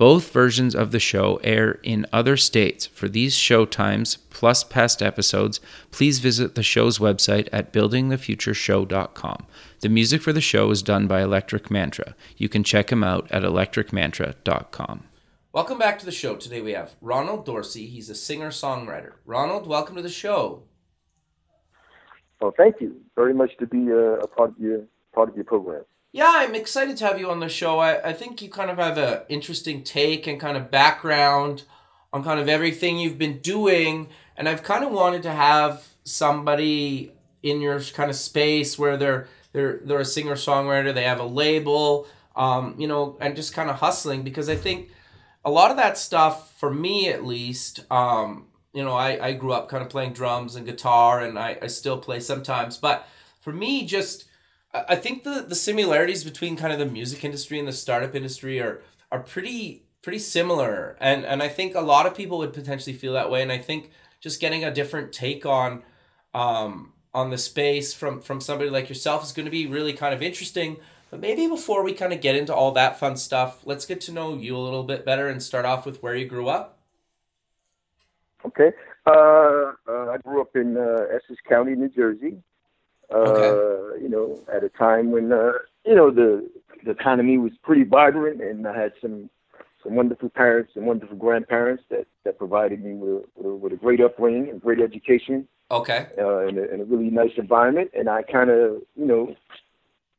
Both versions of the show air in other states. For these show times, plus past episodes, please visit the show's website at buildingthefutureshow.com. The music for the show is done by Electric Mantra. You can check him out at electricmantra.com. Welcome back to the show. Today we have Ronald Dorsey. He's a singer songwriter. Ronald, welcome to the show. Well, thank you very much to be a, a part of your part of your program. Yeah, I'm excited to have you on the show. I, I think you kind of have an interesting take and kind of background on kind of everything you've been doing. And I've kind of wanted to have somebody in your kind of space where they're they're they're a singer songwriter, they have a label, um, you know, and just kind of hustling because I think a lot of that stuff for me at least, um, you know, I, I grew up kind of playing drums and guitar and I, I still play sometimes, but for me just I think the the similarities between kind of the music industry and the startup industry are are pretty pretty similar, and and I think a lot of people would potentially feel that way, and I think just getting a different take on um on the space from from somebody like yourself is going to be really kind of interesting. But maybe before we kind of get into all that fun stuff, let's get to know you a little bit better and start off with where you grew up. Okay. Uh, uh, I grew up in uh, Essex County, New Jersey. Okay. Uh, you know, at a time when uh, you know the the economy was pretty vibrant, and I had some some wonderful parents and wonderful grandparents that that provided me with with, with a great upbringing and great education. Okay. Uh, in, a, in a really nice environment, and I kind of you know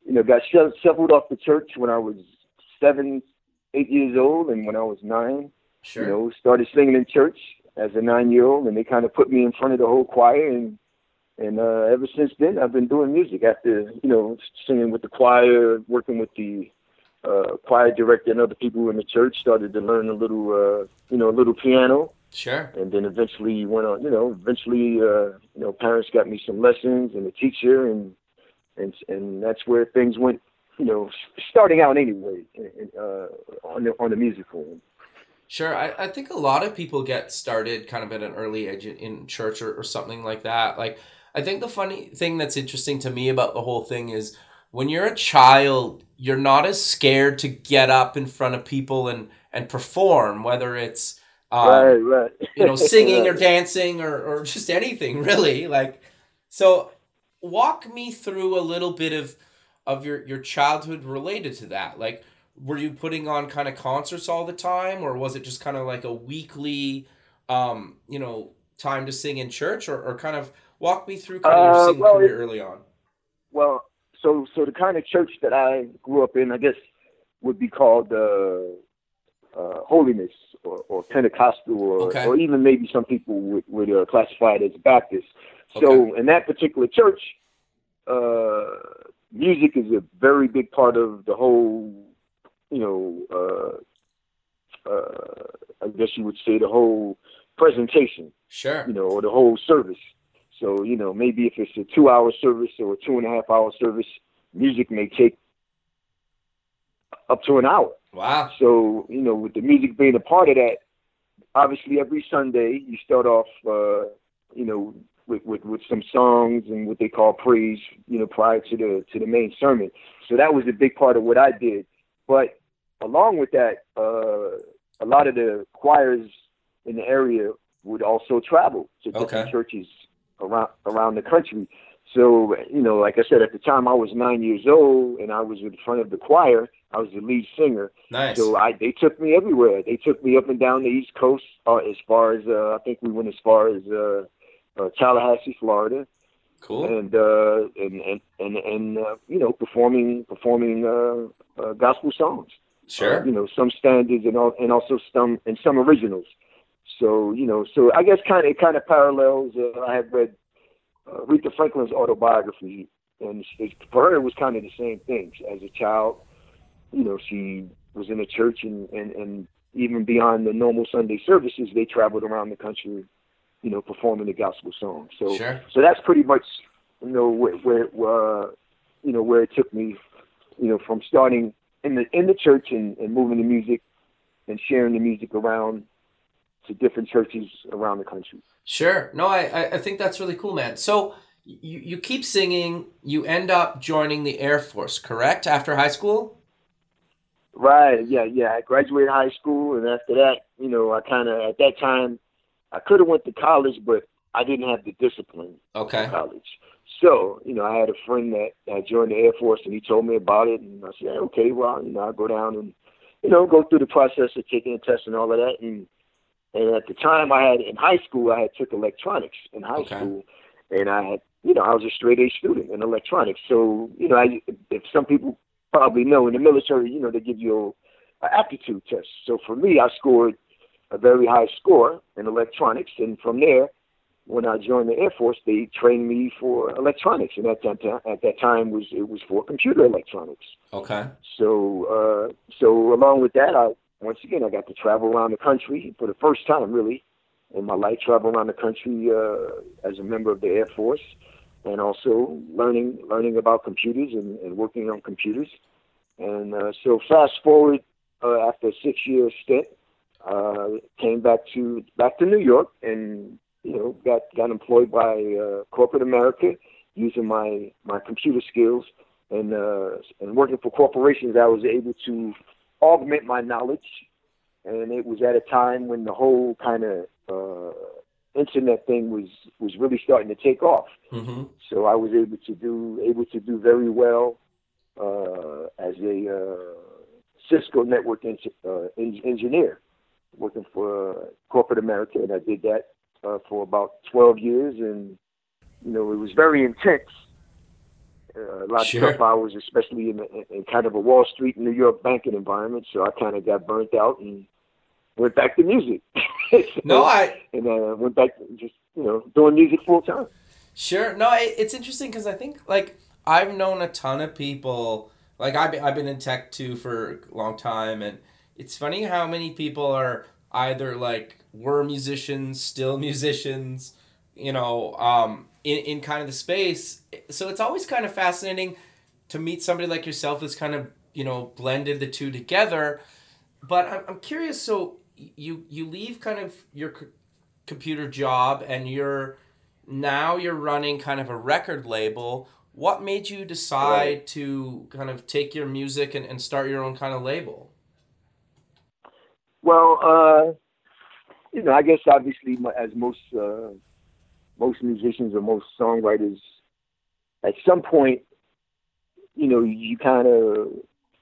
you know got sho- shuffled off the church when I was seven, eight years old, and when I was nine, sure. you know, started singing in church as a nine year old, and they kind of put me in front of the whole choir and and uh, ever since then, I've been doing music. After you know, singing with the choir, working with the uh, choir director and other people in the church, started to learn a little, uh, you know, a little piano. Sure. And then eventually went on. You know, eventually, uh, you know, parents got me some lessons and a teacher, and and and that's where things went. You know, starting out anyway uh, on the on the musical. Sure, I, I think a lot of people get started kind of at an early age in church or, or something like that. Like I think the funny thing that's interesting to me about the whole thing is when you're a child, you're not as scared to get up in front of people and and perform, whether it's um, right, right. you know singing or dancing or or just anything really. Like, so walk me through a little bit of of your your childhood related to that. Like, were you putting on kind of concerts all the time, or was it just kind of like a weekly, um, you know, time to sing in church, or or kind of Walk me through kind of your uh, singing well, career it, early on. Well, so so the kind of church that I grew up in, I guess, would be called uh, uh, holiness or, or Pentecostal, or, okay. or even maybe some people would, would uh, classify it as Baptist. So okay. in that particular church, uh, music is a very big part of the whole, you know, uh, uh, I guess you would say the whole presentation. Sure. You know, or the whole service. So, you know, maybe if it's a two hour service or a two and a half hour service, music may take up to an hour. Wow. So, you know, with the music being a part of that, obviously every Sunday you start off, uh, you know, with, with, with some songs and what they call praise, you know, prior to the to the main sermon. So that was a big part of what I did. But along with that, uh, a lot of the choirs in the area would also travel to different okay. churches around around the country. So you know, like I said, at the time I was nine years old and I was in front of the choir. I was the lead singer. Nice. So I they took me everywhere. They took me up and down the East Coast, uh, as far as uh, I think we went as far as uh, uh, Tallahassee, Florida. Cool. And uh, and and and, and uh, you know, performing performing uh, uh, gospel songs. Sure. Uh, you know, some standards and all, and also some and some originals. So you know, so I guess kind of it kind of parallels. Uh, I have read uh, Aretha Franklin's autobiography, and it, for her it was kind of the same thing. As a child, you know, she was in a church, and and and even beyond the normal Sunday services, they traveled around the country, you know, performing the gospel song. So, Sure. so that's pretty much, you know, where, where uh, you know, where it took me, you know, from starting in the in the church and, and moving the music and sharing the music around to different churches around the country. Sure. No, I, I, think that's really cool, man. So you, you keep singing, you end up joining the Air Force, correct? After high school? Right. Yeah. Yeah. I graduated high school, and after that, you know, I kind of at that time, I could have went to college, but I didn't have the discipline Okay. college. So, you know, I had a friend that, that joined the Air Force, and he told me about it, and I said, okay, well, you know, I'll go down and, you know, go through the process of taking a test and all of that, and and at the time I had in high school, I had took electronics in high Okay. school, and I had, you know, I was a straight A student in electronics. So, you know, I, if some people probably know in the military, you know, they give you an aptitude test. So for me, I scored a very high score in electronics, and from there, when I joined the Air Force, they trained me for electronics, and at that time, at that time was it was for computer electronics. Okay. So, uh, so along with that, I once again I got to travel around the country for the first time, really, in my life. Travel around the country uh, as a member of the Air Force, and also learning learning about computers and, and working on computers. And uh, so, fast forward uh, after a six year stint, uh, came back to back to New York, and you know got got employed by uh, corporate America using my my computer skills and uh, and working for corporations, I was able to augment my knowledge. And it was at a time when the whole kind of uh, internet thing was was really starting to take off. Mm-hmm. So I was able to do able to do very well uh, as a uh, Cisco network en- uh, en- engineer, working for uh, corporate America, and I did that uh, for about 12 years, and you know it was very intense. Uh, a lot Sure. of tough hours, especially in, in, in kind of a Wall Street, New York banking environment. So I kind of got burnt out and went back to music. So- No, I and uh, went back to just you know doing music full time. sure. No, it, it's interesting because I think like I've known a ton of people. Like I've I've been in tech too for a long time, and it's funny how many people are either like were musicians, still musicians, you know, um, in in kind of the space. So it's always kind of fascinating to meet somebody like yourself that's kind of you know blended the two together. But I'm, I'm curious. So you you leave kind of your c- computer job and you're now you're running kind of a record label. What made you decide Right. to kind of take your music and, and start your own kind of label? Well, uh, you know, I guess obviously, as most uh, most musicians or most songwriters, at some point, you know, you kind of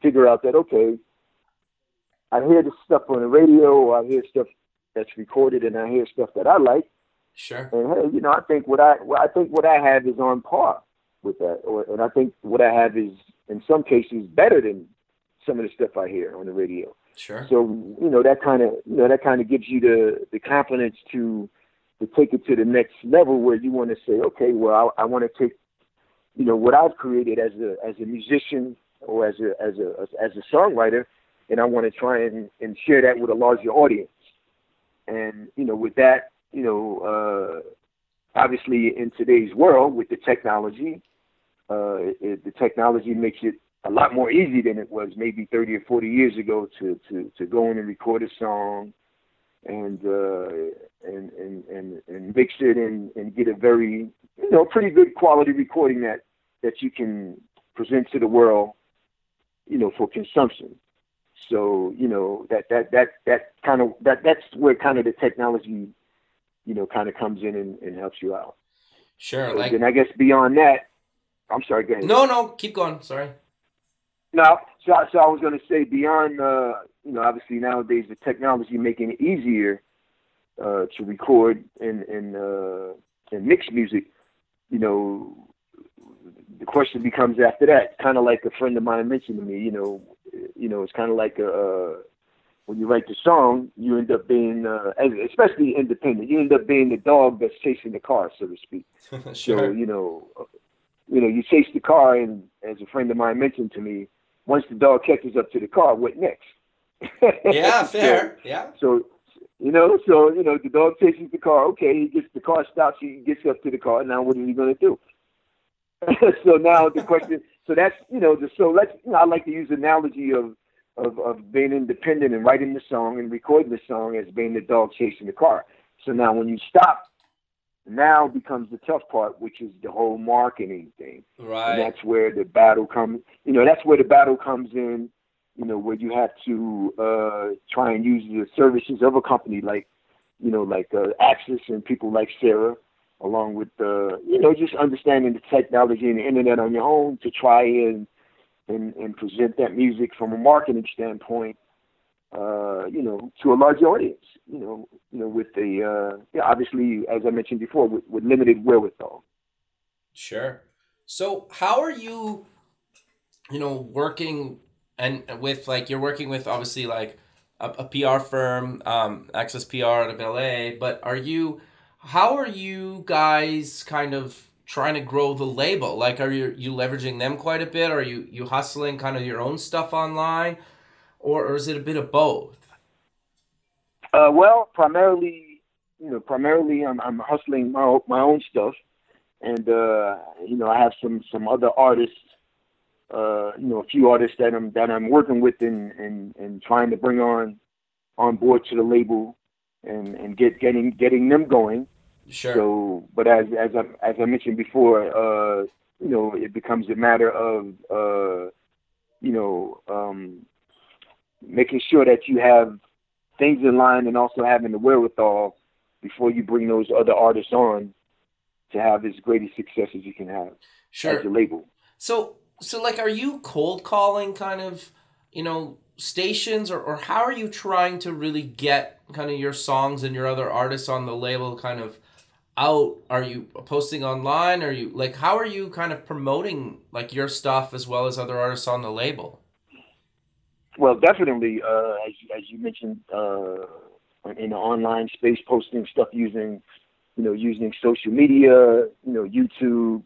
figure out that okay, I hear this stuff on the radio, or I hear stuff that's recorded, and I hear stuff that I like, Sure. and hey, you know, I think what I well, I think what I have is on par with that, or and I think what I have is in some cases better than some of the stuff I hear on the radio. Sure. So you know that kind of you know that kind of gives you the the confidence to to take it to the next level where you want to say, okay, well, I, I want to take you know what I've created as a as a musician or as a as a as a songwriter, and I want to try and, and share that with a larger audience. And you know, with that, you know, uh, obviously in today's world with the technology, uh, it, the technology makes it a lot more easy than it was maybe 30 or 40 years ago to to to go in and record a song and uh and and and, and mix it and and get a very you know pretty good quality recording that that you can present to the world you know for consumption so you know that that that that kind of that that's where kind of the technology you know kind of comes in and, and helps you out Sure. Like and i guess beyond that i'm sorry go ahead no, no, keep going. Sorry. No, so, so I was going to say beyond, uh, you know, obviously nowadays the technology making it easier uh, to record and and uh, and mix music. You know, the question becomes after that, kind of like a friend of mine mentioned to me. You know, you know, it's kind of like a, uh, when you write the song, you end up being, uh, especially independent, you end up being the dog that's chasing the car, so to speak. sure. So you know, you know, you chase the car, and as a friend of mine mentioned to me, once the dog catches up to the car, what next? Yeah, So- fair. Yeah. So, You know, so you know the dog chases the car. Okay, he gets the car stops. He gets up to the car. Now what is he going to do? so now the question. So that's you know. The, so let's. You know, I like to use the analogy of, of of being independent and writing the song and recording the song as being the dog chasing the car. So now when you stop, now becomes the tough part, which is the whole marketing thing. Right. And that's where the battle comes. You know, that's where the battle comes in you know, where you have to uh, try and use the services of a company like, you know, like uh, Access and people like Sarah, along with, uh, you know, just understanding the technology and the internet on your own to try and and, and present that music from a marketing standpoint, uh, you know, to a large audience. You know, you know, with the uh, yeah, obviously, as I mentioned before, with, with limited wherewithal. Sure. So, how are you, you know, working and with like you're working with obviously like a, a PR firm, um, Access PR out of LA, but are you how are you guys kind of trying to grow the label? Like are you you leveraging them quite a bit? Are you you hustling kind of your own stuff online? Or, or is it a bit of both? Uh, well, primarily, you know, primarily I'm, I'm hustling my, my own stuff, and uh, you know, I have some some other artists uh, you know, a few artists that I'm that I'm working with and and and trying to bring on on board to the label and and get getting getting them going. Sure. So, but as as I as I mentioned before, uh, you know, it becomes a matter of uh, you know, um, making sure that you have things in line and also having the wherewithal before you bring those other artists on to have as great a success as you can have sure. as a label. So so like are you cold calling kind of you know stations or, or how are you trying to really get kind of your songs and your other artists on the label kind of out? Are you posting online? Are you like how are you kind of promoting like your stuff as well as other artists on the label? Well definitely uh, as, as you mentioned uh, in the online space posting stuff using you know using social media you know youtube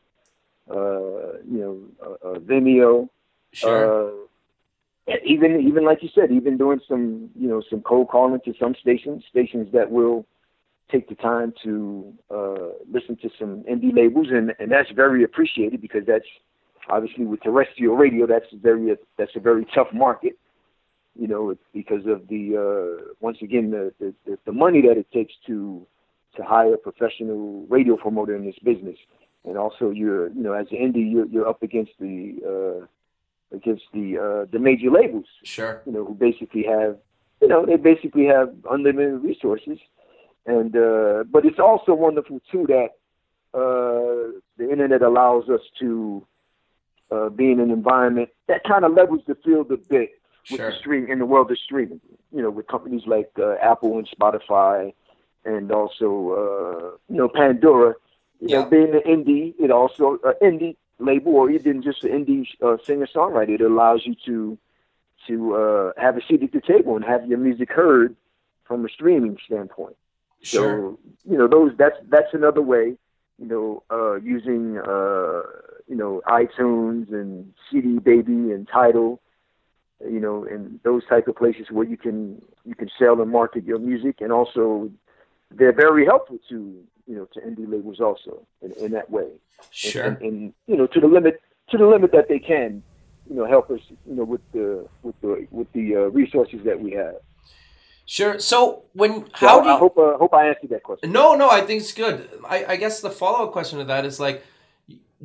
uh, you know, uh, uh, Vimeo. Sure. Uh, even even like you said, even doing some you know some cold calling to some stations, stations that will take the time to uh, listen to some indie labels, and and that's very appreciated because that's obviously with terrestrial radio, that's very that's a very tough market. You know, because of the uh, once again the, the the money that it takes to to hire a professional radio promoter in this business and also you're you know as an indie you're you're up against the uh, against the uh, the major labels. Sure. You know who basically have you know they basically have unlimited resources, and uh, but it's also wonderful too that uh, the internet allows us to uh, be in an environment that kind of levels the field a bit with sure. the stream in the world of streaming. You know, with companies like uh, Apple and Spotify, and also uh, you know Pandora you know, being an indie, it also an uh, indie label or even just an indie uh, singer songwriter. It allows you to to uh, have a seat at the table and have your music heard from a streaming standpoint. Sure. So you know those that's that's another way. You know, uh, using uh, you know iTunes and CD Baby and Tidal. You know, and those type of places where you can you can sell and market your music, and also they're very helpful to you know, to indie labels also in, in that way. Sure. And, and, and, you know, to the limit to the limit that they can, you know, help us, you know, with the with the with the uh, resources that we have. Sure. So when how so do you, I hope uh, hope I answered that question. No, no, I think it's good. I, I guess the follow up question to that is like,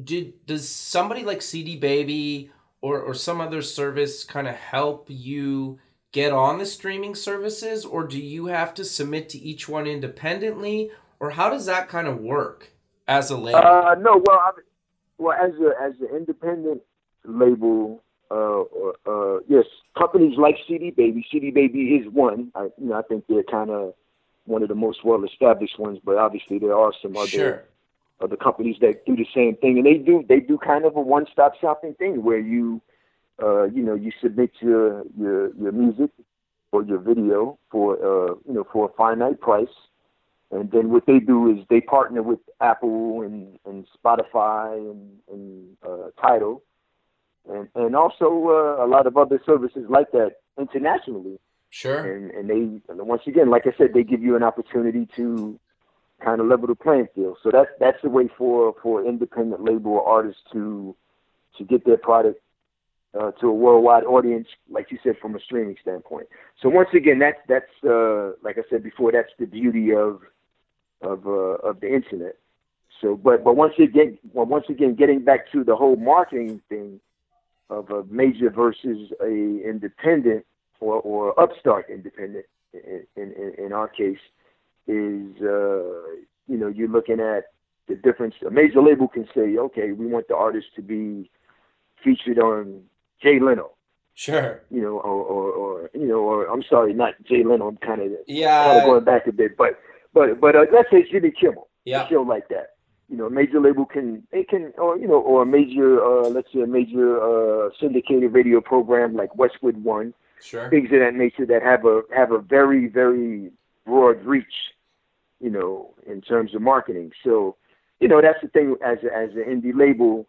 did does somebody like CD Baby or or some other service kind of help you get on the streaming services, or do you have to submit to each one independently, or how does that kind of work as a label? Uh, no, well, I well, as a as an independent label, uh, uh, yes, companies like CD Baby. CD Baby is one. I, you know, I think they're kind of one of the most well established ones, but obviously there are some other sure. other companies that do the same thing, and they do they do kind of a one stop shopping thing where you, uh, you know, you submit your your your music or your video for uh, you know for a finite price and then what they do is they partner with Apple and, and Spotify and, and uh, Tidal, and and also uh, a lot of other services like that internationally. Sure. And and they and once again, like I said, they give you an opportunity to kind of level the playing field. So that's that's the way for for independent label artists to to get their product uh, to a worldwide audience, like you said, from a streaming standpoint. So once again, that's that's uh, like I said before, that's the beauty of of uh, of the internet. So, but but once again, well, once again, getting back to the whole marketing thing of a major versus a independent or or upstart independent in in, in our case is uh, you know you're looking at the difference. A major label can say, okay, we want the artist to be featured on Jay Leno. Sure. You know, or, or, or you know, or I'm sorry, not Jay Leno. I'm kind of yeah, kind of going back a bit, but but but uh, let's say Jimmy Kimmel, yeah, a show like that. You know, a major label can it can or you know or a major uh, let's say a major uh, syndicated radio program like Westwood One, sure, things of that nature that have a have a very very broad reach, you know, in terms of marketing. So, you know, that's the thing as as an indie label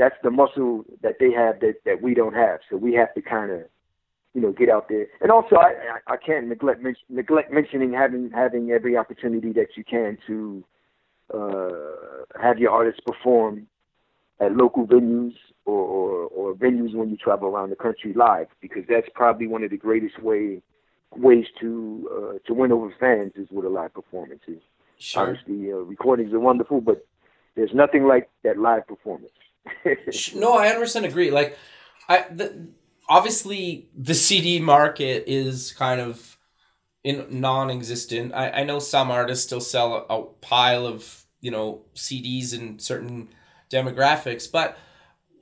that's the muscle that they have that, that we don't have. So we have to kind of, you know, get out there. And also, I I, can't neglect neglect mentioning having having every opportunity that you can to uh, have your artists perform at local venues or, or, or venues when you travel around the country live, because that's probably one of the greatest way ways to uh, to win over fans is with a live performance. Is sure. obviously uh, recordings are wonderful, but there's nothing like that live performance no, I 100% agree. Like, I the, obviously the CD market is kind of in non-existent. I, I know some artists still sell a, a pile of you know CDs in certain demographics, but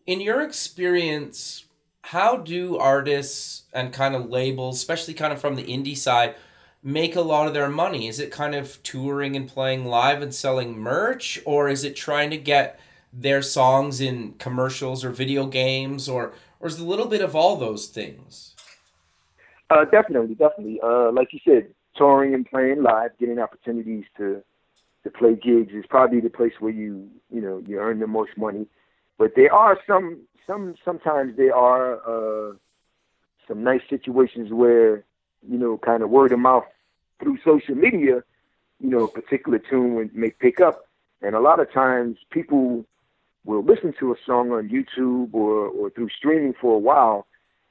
in your experience, how do artists and kind of labels, especially kind of from the indie side, make a lot of their money? Is it kind of touring and playing live and selling merch, or is it trying to get their songs in commercials or video games, or or is a little bit of all those things? Uh, definitely, definitely. Uh, like you said, touring and playing live, getting opportunities to to play gigs is probably the place where you you know you earn the most money. But there are some some sometimes there are uh, some nice situations where you know kind of word of mouth through social media, you know, a particular tune may pick up, and a lot of times people will listen to a song on YouTube or, or through streaming for a while,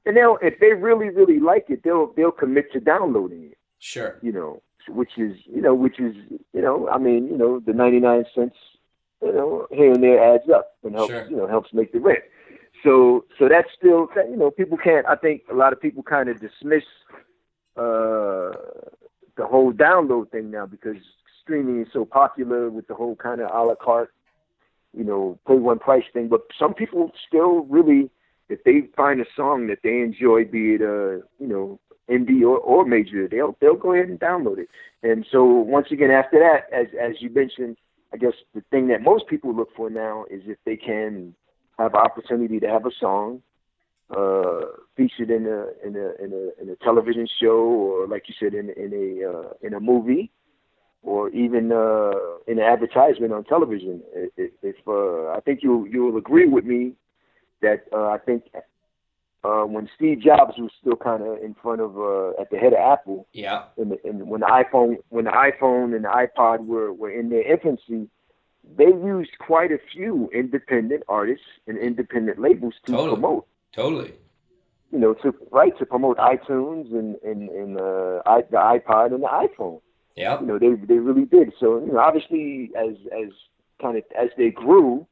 and they'll if they really really like it, they'll they'll commit to downloading it. Sure. You know, which is you know which is you know I mean you know the ninety nine cents you know here and there adds up and helps sure. you know helps make the rent. So so that's still you know people can't I think a lot of people kind of dismiss uh, the whole download thing now because streaming is so popular with the whole kind of a la carte you know, pay one price thing. But some people still really, if they find a song that they enjoy, be it a you know indie or, or major, they'll they'll go ahead and download it. And so once again, after that, as as you mentioned, I guess the thing that most people look for now is if they can have opportunity to have a song uh, featured in a in a in a in a television show or like you said in in a uh, in a movie or even uh, in an advertisement on television. If, if uh, I think you you will agree with me that uh, I think uh, when Steve Jobs was still kind of in front of uh, at the head of Apple, yeah, and, and when the iPhone when the iPhone and the iPod were were in their infancy, they used quite a few independent artists and independent labels to totally. promote. Totally. You know, to right to promote iTunes and and and uh, I, the iPod and the iPhone. Yeah. You know, they they really did. So you know, obviously, as as kind of as they grew,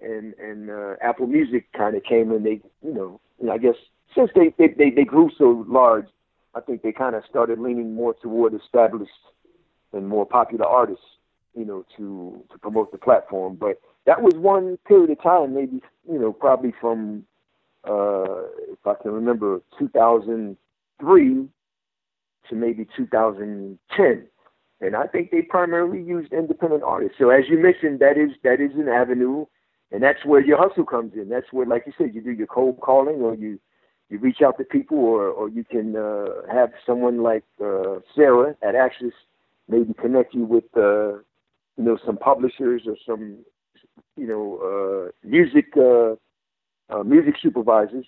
and and uh, Apple Music kind of came in, they you know, you know, I guess since they, they they they grew so large, I think they kind of started leaning more toward established and more popular artists, you know, to to promote the platform. But that was one period of time, maybe you know, probably from uh, if I can remember, 2003 to maybe 2010 and I think they primarily used independent artists. So as you mentioned, that is that is an avenue, and that's where your hustle comes in. That's where, like you said, you do your cold calling, or you you reach out to people, or or you can uh, have someone like uh, Sarah at Access maybe connect you with uh, you know some publishers or some you know uh, music uh, uh, music supervisors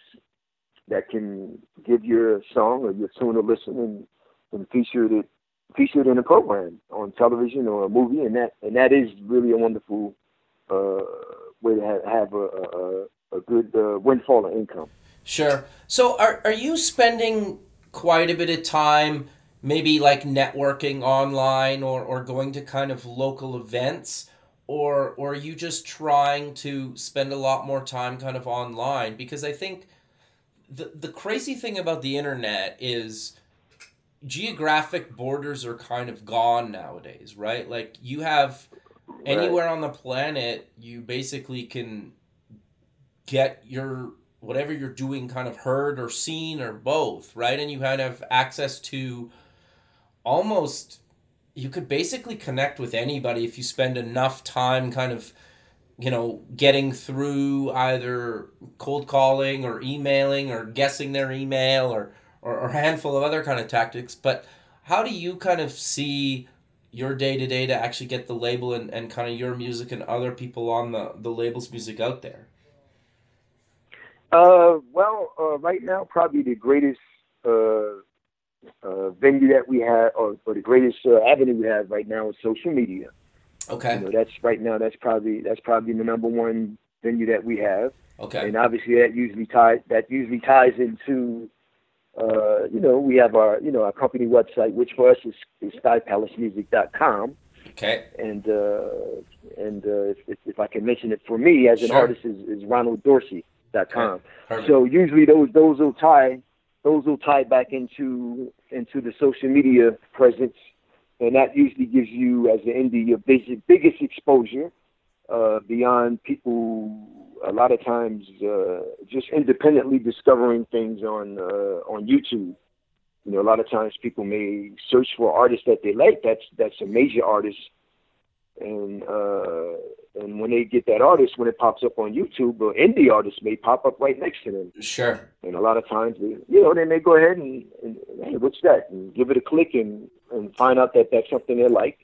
that can give your song or your tune a listen and, and feature it featured in a program on television or a movie, and that and that is really a wonderful uh, way to have, have a, a, a good uh, windfall of income. Sure. So, are are you spending quite a bit of time? maybe like networking online or, or going to kind of local events or or are you just trying to spend a lot more time kind of online because i think the the crazy thing about the internet is geographic borders are kind of gone nowadays right? Like you have anywhere on the planet you basically can get your whatever you're doing kind of heard or seen or both right? And you kind of have access to almost you could basically connect with anybody if you spend enough time kind of you know getting through either cold calling or emailing or guessing their email or or, or a handful of other kind of tactics but how do you kind of see your day to day to actually get the label and, and kind of your music and other people on the, the label's music out there? Uh, well, uh, right now, probably the greatest uh, uh, venue that we have, or, or the greatest uh, avenue we have right now is social media. Okay. You know, that's right now. That's probably that's probably the number one venue that we have. Okay. And obviously that usually ties that usually ties into, uh, you know, we have our you know our company website, which for us is, is skypalacemusic.com. Okay. And uh, and uh, if, if I can mention it for me as an Sure. artist is, is ronalddorsey.com. Perfect. So usually those those will tie those will tie back into into the social media presence, and that usually gives you as an indie your basic biggest exposure uh, beyond people a lot of times uh, just independently discovering things on uh, on YouTube. You know, a lot of times people may search for artists that they like. That's that's a major artist, and uh, and when they get that artist, when it pops up on YouTube, an indie artist may pop up right next to them. Sure. And a lot of times, they, you know, they may go ahead and, and hey, what's that? And give it a click and, and find out that that's something they like.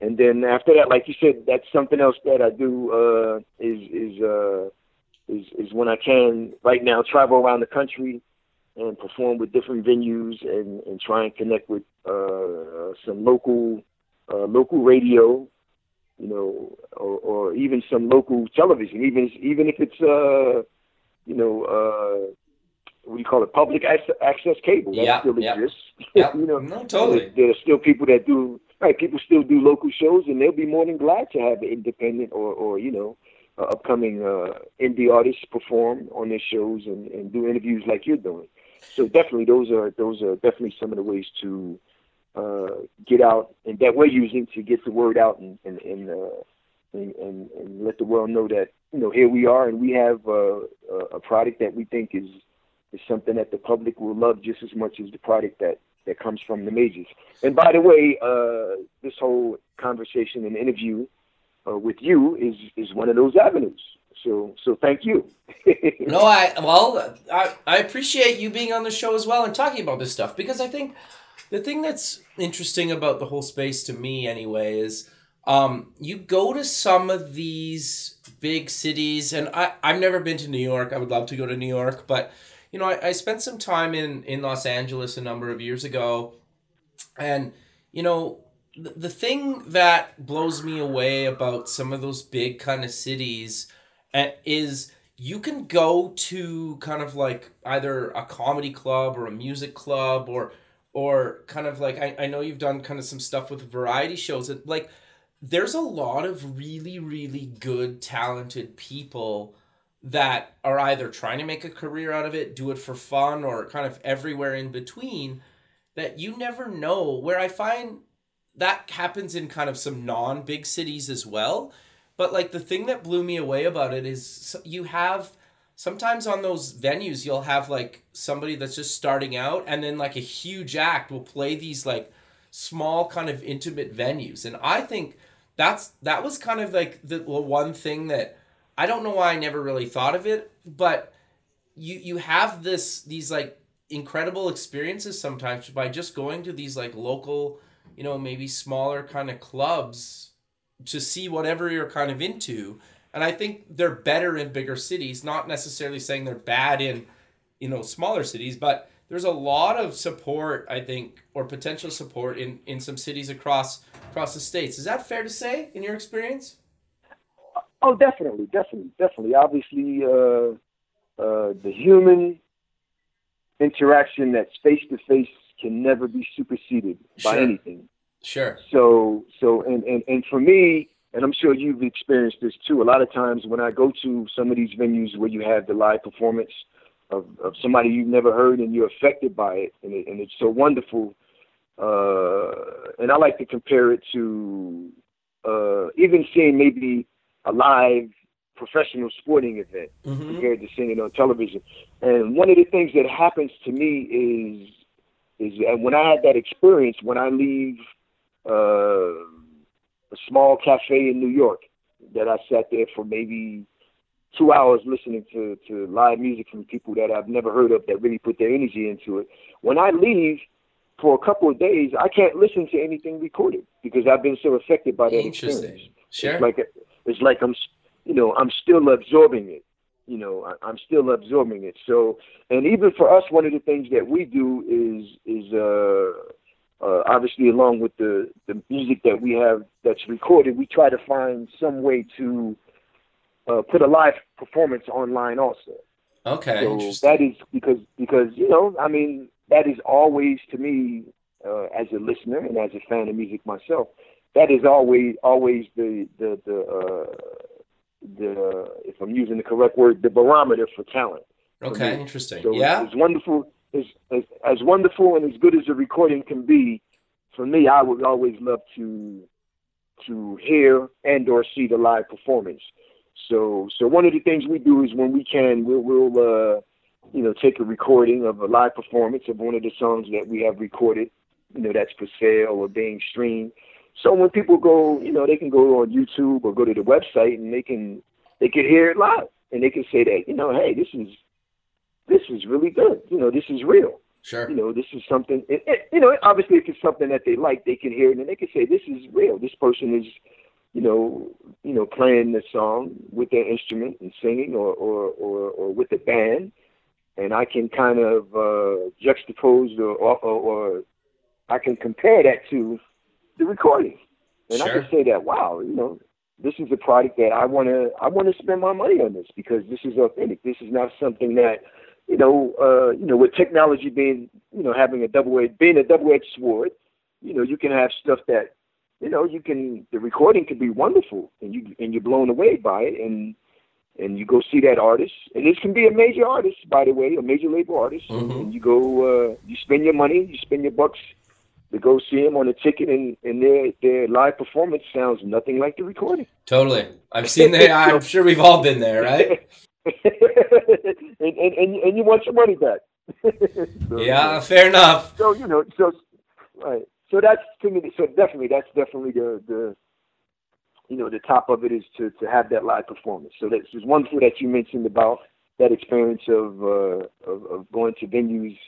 And then after that, like you said, that's something else that I do uh, is is uh, is is when I can right now travel around the country and perform with different venues and, and try and connect with uh, some local uh, local radio, you know, or, or even some local television, even even if it's uh, you know, uh, what do you call it, public access, access cable that Yeah, still yeah. exists. Yeah. you know, No, totally. there, there are still people that do right. People still do local shows, and they'll be more than glad to have an independent or or you know, uh, upcoming uh, indie artists perform on their shows and, and do interviews like you're doing. So definitely, those are those are definitely some of the ways to uh, get out and that we're using to get the word out and and and, uh, and, and, and let the world know that you know here we are and we have uh, a- product that we think is is something that the public will love just as much as the product that that comes from the majors. And by the way, uh, this whole conversation and interview uh, with you is is one of those avenues. So so thank you. No, I well, I I appreciate you being on the show as well and talking about this stuff because I think the thing that's interesting about the whole space to me anyway is um you go to some of these big cities and I I've never been to New York. I would love to go to New York, but you know, I, I spent some time in in Los Angeles a number of years ago and you know the, thing that blows me away about some of those big kind of cities uh, is you can go to kind of like either a comedy club or a music club or or kind of like I, I know you've done kind of some stuff with variety shows that like there's a lot of really really good talented people that are either trying to make a career out of it do it for fun or kind of everywhere in between that you never know. Where i find that happens in kind of some non big cities as well. But like the thing that blew me away about it is you have sometimes on those venues you'll have like somebody that's just starting out and then like a huge act will play these like small kind of intimate venues. And i think that's that was kind of like the one thing that i don't know why i never really thought of it but you you have this these like incredible experiences sometimes by just going to these like local you know maybe smaller kind of clubs to see whatever you're kind of into and i think they're better in bigger cities not necessarily saying they're bad in you know smaller cities, but there's a lot of support I think or potential support in in some cities across across the states. Is that fair to say in your experience? Oh, definitely, definitely, definitely. Obviously, uh, uh, the human interaction that's face to face can never be superseded sure. by anything. Sure. So, so, and, and, and for me, and I'm sure you've experienced this too. A lot of times when I go to some of these venues where you have the live performance of, of somebody you've never heard and you're affected by it, and, it, and it's so wonderful. Uh, and I like to compare it to uh, even seeing maybe a live professional sporting event mm-hmm. compared to seeing it on television. And one of the things that happens to me is is and when I had that experience, when I leave uh, a small cafe in New York, that I sat there for maybe two hours listening to, to live music from people that I've never heard of that really put their energy into it. When I leave for a couple of days, I can't listen to anything recorded because I've been so affected by that experience. Sure. It's like it's like I'm, you know, I'm still absorbing it. You know, I, I'm still absorbing it. So, and even for us, one of the things that we do is is uh, uh, obviously along with the the music that we have that's recorded, we try to find some way to uh, put a live performance online also. Okay. So that is because because you know I mean that is always to me uh, as a listener and as a fan of music myself that is always always the the the uh, the if I'm using the correct word the barometer for talent. Okay, interesting. So yeah, as wonderful as, as as wonderful and as good as a recording can be. For me, I would always love to to hear and or see the live performance. So so one of the things we do is when we can, we'll we'll uh, you know take a recording of a live performance of one of the songs that we have recorded, you know that's for sale or being streamed. So when people go, you know, they can go on YouTube or go to the website and they can they can hear it live and they can say that, you know, hey, this is this is really good. You know, this is real. Sure. You know, this is something. It, it, you know, obviously, if it's something that they like, they can hear it and they can say, "This is real. This person is you know, you know, playing the song with their instrument and singing, or or or, or with the band, and I can kind of uh, juxtapose or, or or I can compare that to the recording, and sure. I can say that, wow, you know, this is a product that I want to I want to spend my money on this because this is authentic. This is not something that you know, uh, you know, with technology being, you know, having a double edged being a double edged sword, you know, you can have stuff that you know, you can the recording can be wonderful, and you and you're blown away by it, and and you go see that artist, and this can be a major artist, by the way, a major label artist, mm-hmm. and you go, uh, you spend your money, you spend your bucks to go see him on a ticket, and and their their live performance sounds nothing like the recording. Totally, I've seen that. I'm sure we've all been there, right? and, and, and and you want your money back. so, yeah, fair enough. So you know, so right so that's to me. So definitely, that's definitely the the you know the top of it is to to have that live performance. So that's just one thing that you mentioned about that experience of uh, of, of going to venues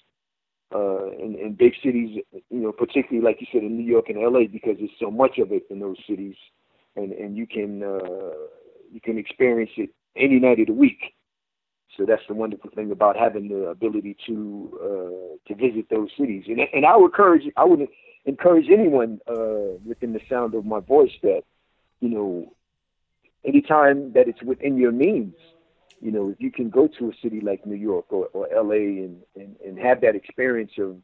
uh, in, in big cities. You know, particularly like you said in New York and L.A. because there's so much of it in those cities, and and you can uh, you can experience it any night of the week. So that's the wonderful thing about having the ability to uh, to visit those cities. And and I would encourage I would encourage anyone uh, within the sound of my voice that, you know, anytime that it's within your means, you know, if you can go to a city like New York or, or LA and, and, and have that experience of,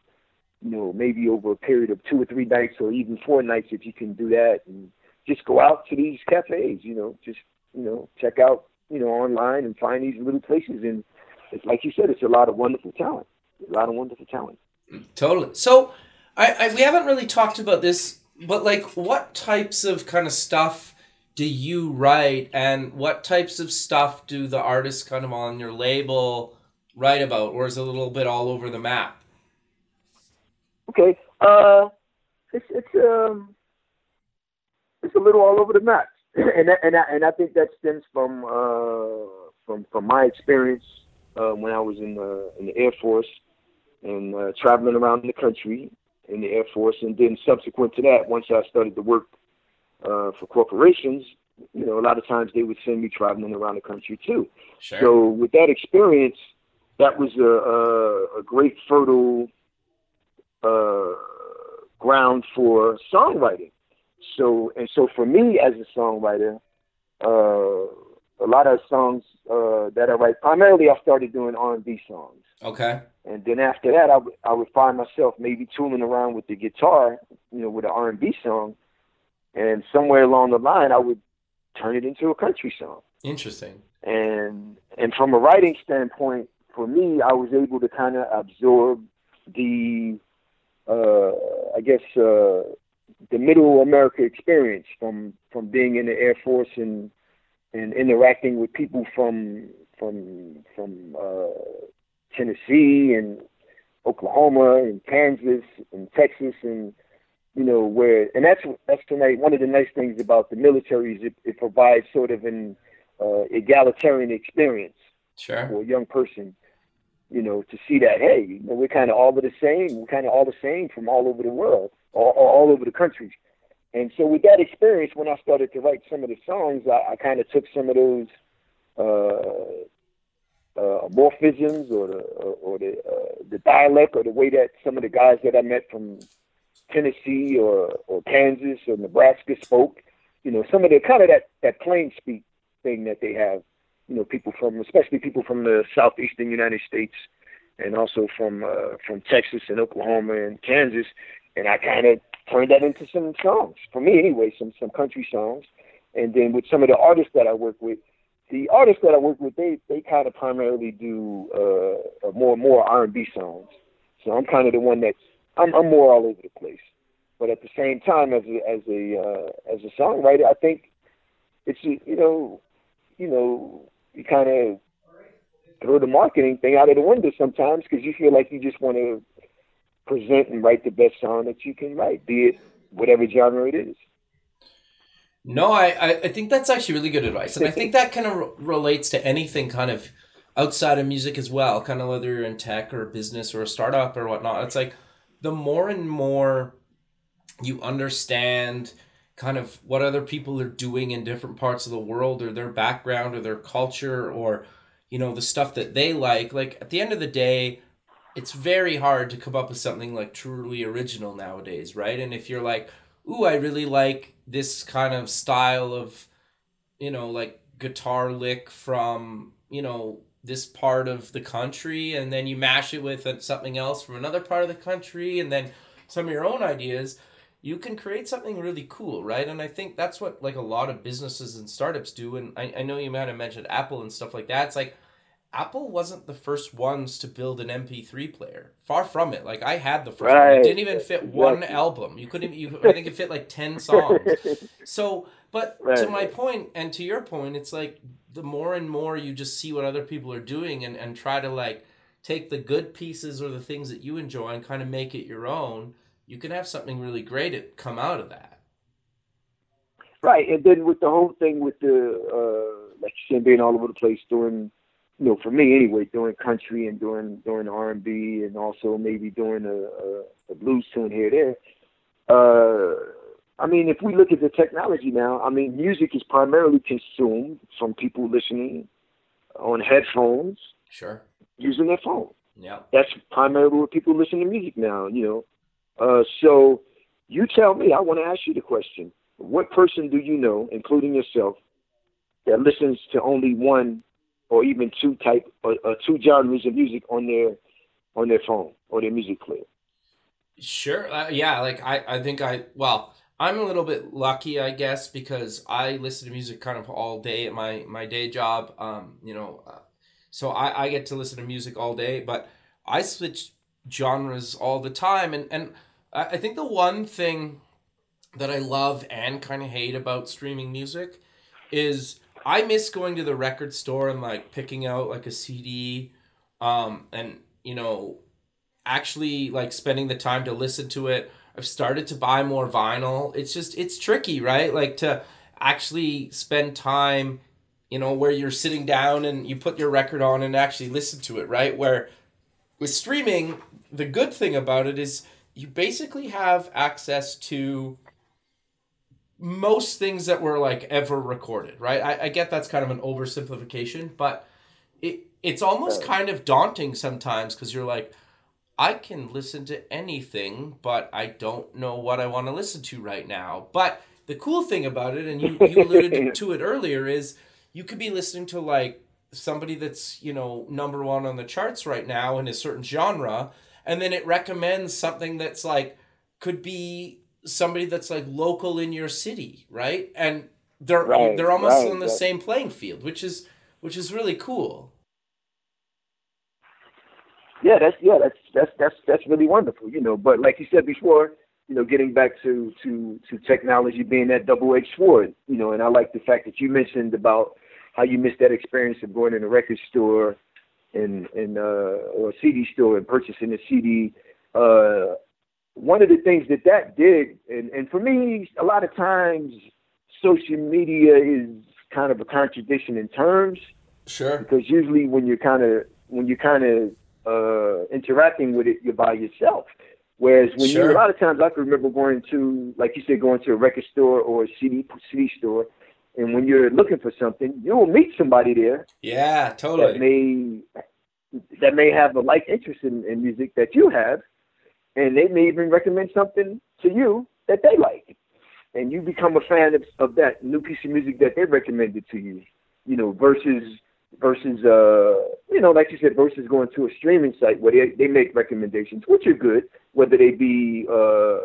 you know, maybe over a period of two or three nights or even four nights, if you can do that and just go out to these cafes, you know, just, you know, check out, you know, online and find these little places. And it's like you said, it's a lot of wonderful talent, a lot of wonderful talent. Totally. So, I, I we haven't really talked about this, but like, what types of kind of stuff do you write, and what types of stuff do the artists kind of on your label write about, or is it a little bit all over the map? Okay, uh, it's it's um, it's a little all over the map, and and I, and I think that stems from uh, from from my experience uh, when I was in the in the Air Force and uh, traveling around the country in the Air Force, and then subsequent to that, once I started to work uh, for corporations, you know, a lot of times they would send me traveling around the country too. Sure. So with that experience, that was a, a, a great fertile uh, ground for songwriting. So and so for me as a songwriter, uh, a lot of songs uh, that I write, primarily I started doing R and B songs. Okay. And then after that, I, w- I would find myself maybe tooling around with the guitar, you know, with an R and B song, and somewhere along the line, I would turn it into a country song. Interesting. And and from a writing standpoint, for me, I was able to kind of absorb the, uh, I guess, uh, the Middle America experience from from being in the Air Force and and interacting with people from from from uh, Tennessee and Oklahoma and Kansas and Texas and you know where and that's that's tonight one of the nice things about the military is it, it provides sort of an uh, egalitarian experience sure. for a young person you know to see that hey you know, we're kind of all the same we're kind of all the same from all over the world all, all over the country and so with that experience when I started to write some of the songs I, I kind of took some of those uh, uh, morphisms or the or, or the uh, the dialect or the way that some of the guys that I met from Tennessee or or Kansas or Nebraska spoke. You know, some of the kind of that that plain speak thing that they have. You know, people from especially people from the southeastern United States and also from uh, from Texas and Oklahoma and Kansas. And I kind of turned that into some songs for me anyway, some some country songs. And then with some of the artists that I work with, the artists that I work with, they they kind of primarily do uh, more more R and B songs. So I'm kind of the one that's I'm, I'm more all over the place. But at the same time, as a as a uh, as a songwriter, I think it's you know you know you kind of throw the marketing thing out of the window sometimes because you feel like you just want to present and write the best song that you can write, be it whatever genre it is. No, I, I think that's actually really good advice. And I think that kind of re- relates to anything kind of outside of music as well, kind of whether you're in tech or business or a startup or whatnot. It's like the more and more you understand kind of what other people are doing in different parts of the world or their background or their culture or, you know, the stuff that they like, like at the end of the day, it's very hard to come up with something like truly original nowadays, right? And if you're like, ooh, I really like this kind of style of, you know, like guitar lick from, you know, this part of the country, and then you mash it with something else from another part of the country, and then some of your own ideas, you can create something really cool, right? And I think that's what like a lot of businesses and startups do. And I, I know you might have mentioned Apple and stuff like that. It's like Apple wasn't the first ones to build an MP3 player. Far from it. Like I had the first right. one. It didn't even fit one album. You couldn't. You I think it fit like ten songs. So, but right. to my point and to your point, it's like the more and more you just see what other people are doing and and try to like take the good pieces or the things that you enjoy and kind of make it your own. You can have something really great come out of that. Right, and then with the whole thing with the uh, like you said, being all over the place doing you know, for me anyway, doing country and doing doing R and B, and also maybe doing a, a, a blues tune here there. Uh, I mean, if we look at the technology now, I mean, music is primarily consumed from people listening on headphones, sure, using their phone. Yeah, that's primarily what people listen to music now. You know, uh, so you tell me. I want to ask you the question: What person do you know, including yourself, that listens to only one or even two type or, or two genres of music on their on their phone or their music player. Sure. Uh, yeah. Like I, I think I well, I'm a little bit lucky, I guess, because I listen to music kind of all day at my my day job. Um, you know, uh, so I I get to listen to music all day, but I switch genres all the time, and and I think the one thing that I love and kind of hate about streaming music is I miss going to the record store and like picking out like a CD, um, and you know, actually like spending the time to listen to it. I've started to buy more vinyl. It's just it's tricky, right? Like to actually spend time, you know, where you're sitting down and you put your record on and actually listen to it, right? Where with streaming, the good thing about it is you basically have access to most things that were like ever recorded, right? I, I get that's kind of an oversimplification, but it it's almost kind of daunting sometimes because you're like, I can listen to anything, but I don't know what I want to listen to right now. But the cool thing about it, and you, you alluded to it earlier, is you could be listening to like somebody that's, you know, number one on the charts right now in a certain genre, and then it recommends something that's like could be somebody that's like local in your city, right? And they're Right, they're almost right, on the right. same playing field, which is which is really cool. Yeah, that's yeah, that's that's that's that's really wonderful, you know. But like you said before, you know, getting back to to to technology being that double edged sword, you know, and I like the fact that you mentioned about how you missed that experience of going in a record store and and uh or a CD store and purchasing a CD. Uh one of the things that that did, and and for me, a lot of times social media is kind of a contradiction in terms Sure. because usually when you're kind of when you're kind of uh, interacting with it, you're by yourself. Whereas when Sure. you, a lot of times I can remember going to, like you said, going to a record store or a CD CD store, and when you're looking for something, you will meet somebody there Yeah, totally. that may that may have a like interest in, in music that you have, and they may even recommend something to you that they like, and you become a fan of, of that new piece of music that they recommended to you, you know, versus versus uh you know like you said versus going to a streaming site where they they make recommendations which are good whether they be uh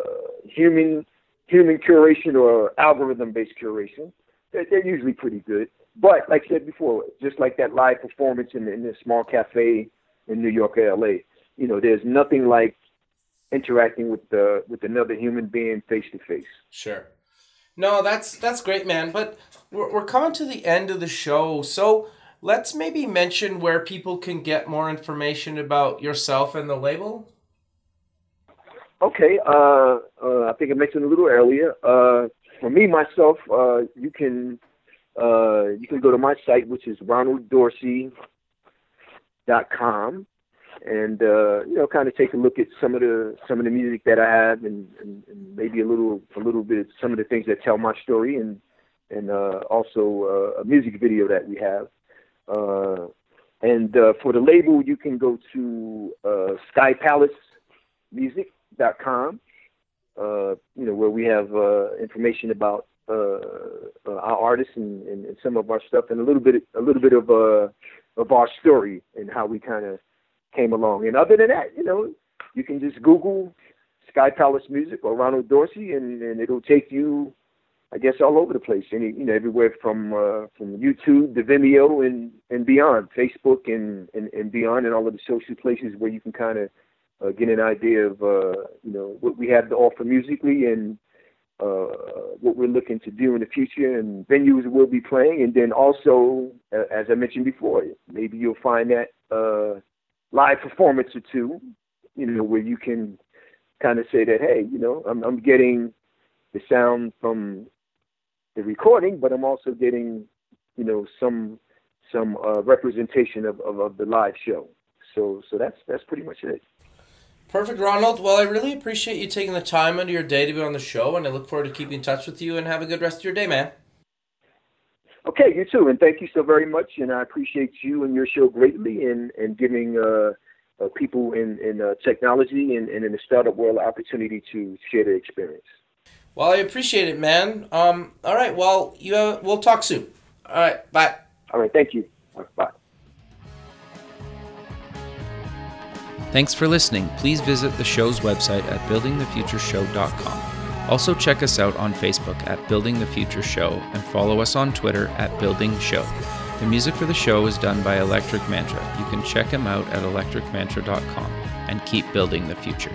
human human curation or algorithm based curation they're, they're usually pretty good but like I said before, just like that live performance in, in small cafe in New York or LA, you know, there's nothing like interacting with the with another human being face to face. Sure. No, that's that's great, man. But we're we're coming to the end of the show, so let's maybe mention where people can get more information about yourself and the label. Okay, uh, uh, I think I mentioned a little earlier. Uh, for me myself, uh, you can uh, you can go to my site, which is ronalddorsey.com, and uh, you know, kind of take a look at some of the some of the music that I have, and, and, and maybe a little a little bit of some of the things that tell my story, and and also a music video that we have. Uh, and uh, for the label, you can go to uh, Sky Palace Music dot com, uh, you know, where we have uh, information about uh, uh, our artists and, and, and some of our stuff, and a little bit a little bit of uh, of our story and how we kind of came along. And other than that, you know, you can just Google Sky Palace Music or Ronald Dorsey, and, and it'll take you, I guess, all over the place. Any you know, everywhere from uh, from YouTube to Vimeo and and beyond, Facebook and, and and beyond, and all of the social places where you can kind of uh, get an idea of uh, you know what we have to offer musically and uh, what we're looking to do in the future and venues we'll be playing, and then also, as I mentioned before, maybe you'll find that uh, live performance or two, you know, where you can kind of say that, hey, you know, I'm, I'm getting the sound from the recording, but I'm also getting, you know, some some uh, representation of, of, of the live show. So so that's that's pretty much it. Perfect, Ronald. Well, I really appreciate you taking the time out of your day to be on the show, and I look forward to keeping in touch with you. And have a good rest of your day, man. Okay, you too, and thank you so very much. And I appreciate you and your show greatly, and and giving uh, uh, people in in uh, technology and, and in the startup world an opportunity to share their experience. Well, I appreciate it, man. Um, all right. Well, you uh, we'll talk soon. All right. Bye. All right, thank you. All right, bye. Thanks for listening. Please visit the show's website at buildingthefutureshow.com. Also, check us out on Facebook at Building the Future Show and follow us on Twitter at Building Show. The music for the show is done by Electric Mantra. You can check him out at electricmantra.com and keep building the future.